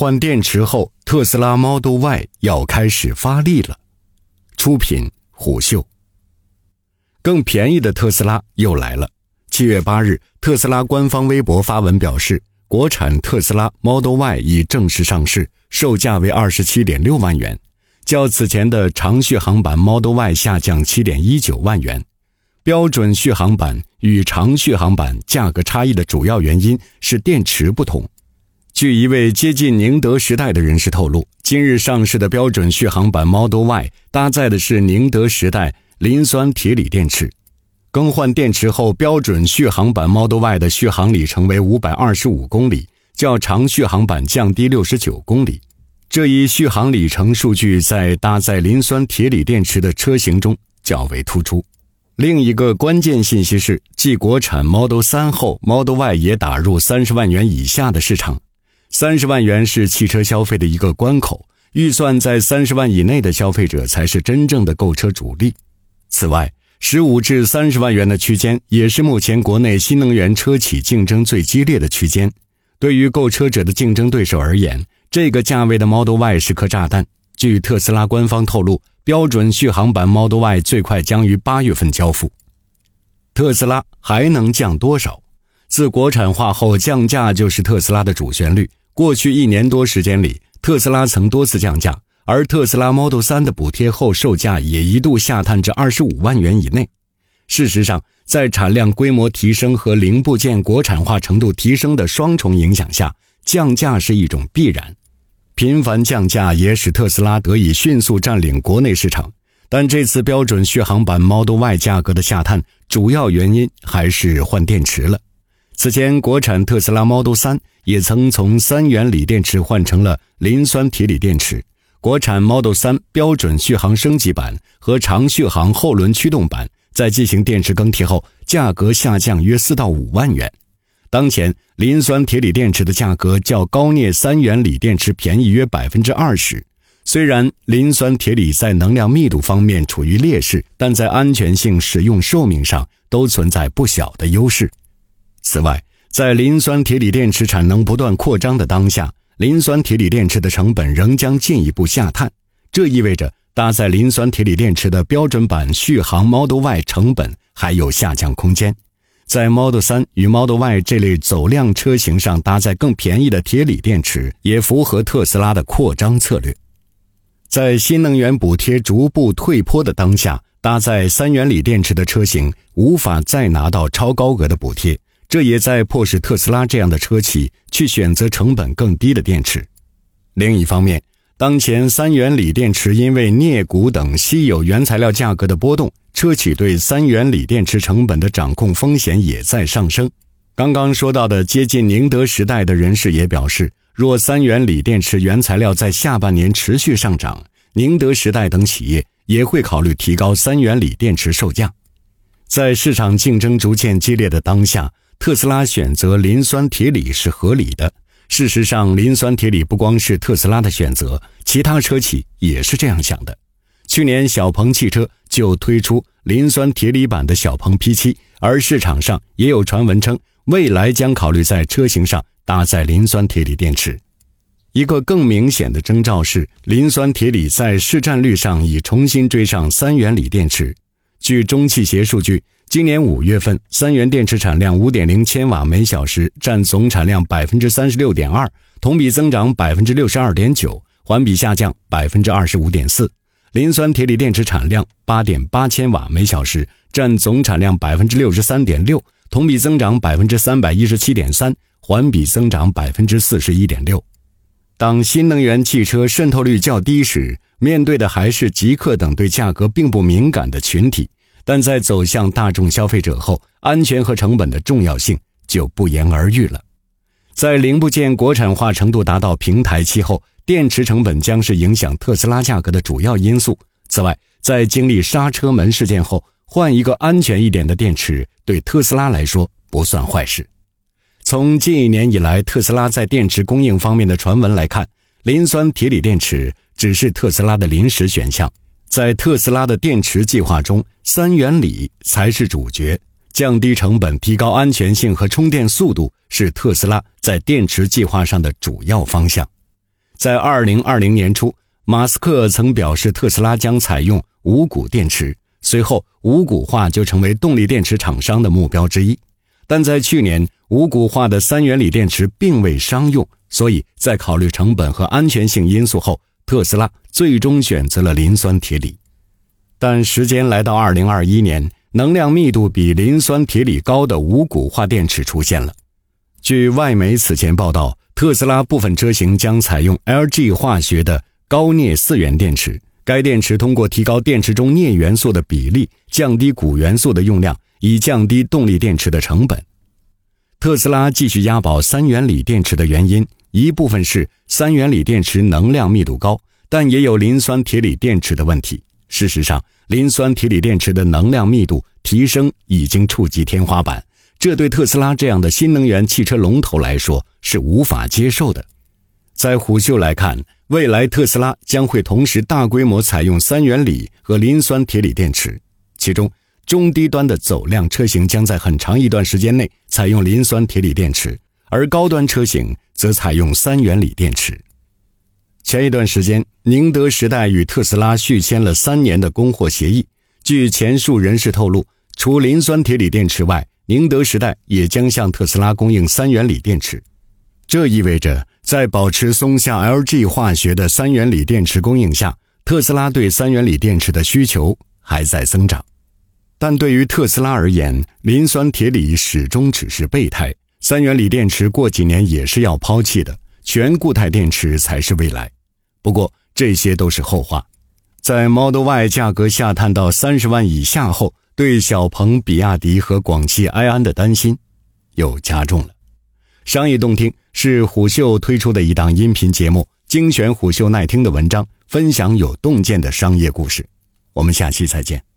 换电池后，特斯拉 Model Y 要开始发力了。出品：虎嗅。更便宜的特斯拉又来了。七月八日，特斯拉官方微博发文表示，国产特斯拉 Model Y 已正式上市，售价为二十七点六万元，较此前的长续航版 Model Y 下降七点一九万元。标准续航版与长续航版价格差异的主要原因是电池不同。据一位接近宁德时代的人士透露，今日上市的标准续航版 Model Y 搭载的是宁德时代磷酸铁锂电池。更换电池后，标准续航版 Model Y 的续航里程为五百二十五公里，较长续航版降低六十九公里。这一续航里程数据在搭载磷酸铁锂电池的车型中较为突出。另一个关键信息是，继国产 Model 3后，Model Y 也打入三十万元以下的市场。三十万元是汽车消费的一个关口，预算在三十万以内的消费者才是真正的购车主力。此外，十五至三十万元的区间也是目前国内新能源车企竞争最激烈的区间。对于购车者的竞争对手而言，这个价位的 Model Y 是颗炸弹。据特斯拉官方透露，标准续航版 Model Y 最快将于八月份交付。特斯拉还能降多少？自国产化后，降价就是特斯拉的主旋律。过去一年多时间里，特斯拉曾多次降价，而特斯拉 Model 3的补贴后售价也一度下探至二十五万元以内。事实上，在产量规模提升和零部件国产化程度提升的双重影响下，降价是一种必然。频繁降价也使特斯拉得以迅速占领国内市场。但这次标准续航版 Model Y 价格的下探，主要原因还是换电池了。此前，国产特斯拉 Model 3也曾从三元锂电池换成了磷酸铁锂电池。国产 Model 3标准续航升级版和长续航后轮驱动版在进行电池更替后，价格下降约四到五万元。当前，磷酸铁锂电池的价格较高镍三元锂电池便宜约百分之二十。虽然磷酸铁锂在能量密度方面处于劣势，但在安全性、使用寿命上都存在不小的优势。此外，在磷酸铁锂电池产能不断扩张的当下，磷酸铁锂电池的成本仍将进一步下探。这意味着搭载磷酸铁锂电池的标准版续航 Model Y 成本还有下降空间。在 Model 3与 Model Y 这类走量车型上搭载更便宜的铁锂电池，也符合特斯拉的扩张策略。在新能源补贴逐步退坡的当下，搭载三元锂电池的车型无法再拿到超高额的补贴。这也在迫使特斯拉这样的车企去选择成本更低的电池。另一方面，当前三元锂电池因为镍钴等稀有原材料价格的波动，车企对三元锂电池成本的掌控风险也在上升。刚刚说到的接近宁德时代的人士也表示，若三元锂电池原材料在下半年持续上涨，宁德时代等企业也会考虑提高三元锂电池售价。在市场竞争逐渐激烈的当下。特斯拉选择磷酸铁锂是合理的。事实上，磷酸铁锂不光是特斯拉的选择，其他车企也是这样想的。去年，小鹏汽车就推出磷酸铁锂版的小鹏 P7，而市场上也有传闻称，未来将考虑在车型上搭载磷酸铁锂电池。一个更明显的征兆是，磷酸铁锂在市占率上已重新追上三元锂电池。据中汽协数据。今年五月份，三元电池产量五点零千瓦每小时，占总产量百分之三十六点二，同比增长百分之六十二点九，环比下降百分之二十五点四。磷酸铁锂电池产量八点八千瓦每小时，占总产量百分之六十三点六，同比增长百分之三百一十七点三，环比增长百分之四十一点六。当新能源汽车渗透率较低时，面对的还是极客等对价格并不敏感的群体。但在走向大众消费者后，安全和成本的重要性就不言而喻了。在零部件国产化程度达到平台期后，电池成本将是影响特斯拉价格的主要因素。此外，在经历刹车门事件后，换一个安全一点的电池，对特斯拉来说不算坏事。从近一年以来特斯拉在电池供应方面的传闻来看，磷酸铁锂电池只是特斯拉的临时选项。在特斯拉的电池计划中，三元锂才是主角。降低成本、提高安全性和充电速度是特斯拉在电池计划上的主要方向。在二零二零年初，马斯克曾表示特斯拉将采用无钴电池，随后无钴化就成为动力电池厂商的目标之一。但在去年，无钴化的三元锂电池并未商用，所以在考虑成本和安全性因素后，特斯拉最终选择了磷酸铁锂。但时间来到二零二一年，能量密度比磷酸铁锂高的无钴化电池出现了。据外媒此前报道，特斯拉部分车型将采用 LG 化学的高镍四元电池。该电池通过提高电池中镍元素的比例，降低钴元素的用量，以降低动力电池的成本。特斯拉继续押宝三元锂电池的原因，一部分是三元锂电池能量密度高，但也有磷酸铁锂电池的问题。事实上，磷酸铁锂电池的能量密度提升已经触及天花板。这对特斯拉这样的新能源汽车龙头来说是无法接受的。在虎嗅来看，未来特斯拉将会同时大规模采用三元锂和磷酸铁锂电池，其中中低端的走量车型将在很长一段时间内采用磷酸铁锂电池，而高端车型则采用三元锂电池。前一段时间，宁德时代与特斯拉续签了三年的供货协议。据前述人士透露，除磷酸铁锂电池外，宁德时代也将向特斯拉供应三元锂电池，这意味着在保持松下 LG 化学的三元锂电池供应下，特斯拉对三元锂电池的需求还在增长。但对于特斯拉而言，磷酸铁锂始终只是备胎，三元锂电池过几年也是要抛弃的，全固态电池才是未来。不过这些都是后话，在 Model Y 价格下探到三十万以下后。对小鹏、比亚迪和广汽埃安的担心又加重了。商业洞听是虎嗅推出的一档音频节目，精选虎嗅耐听的文章，分享有洞见的商业故事。我们下期再见。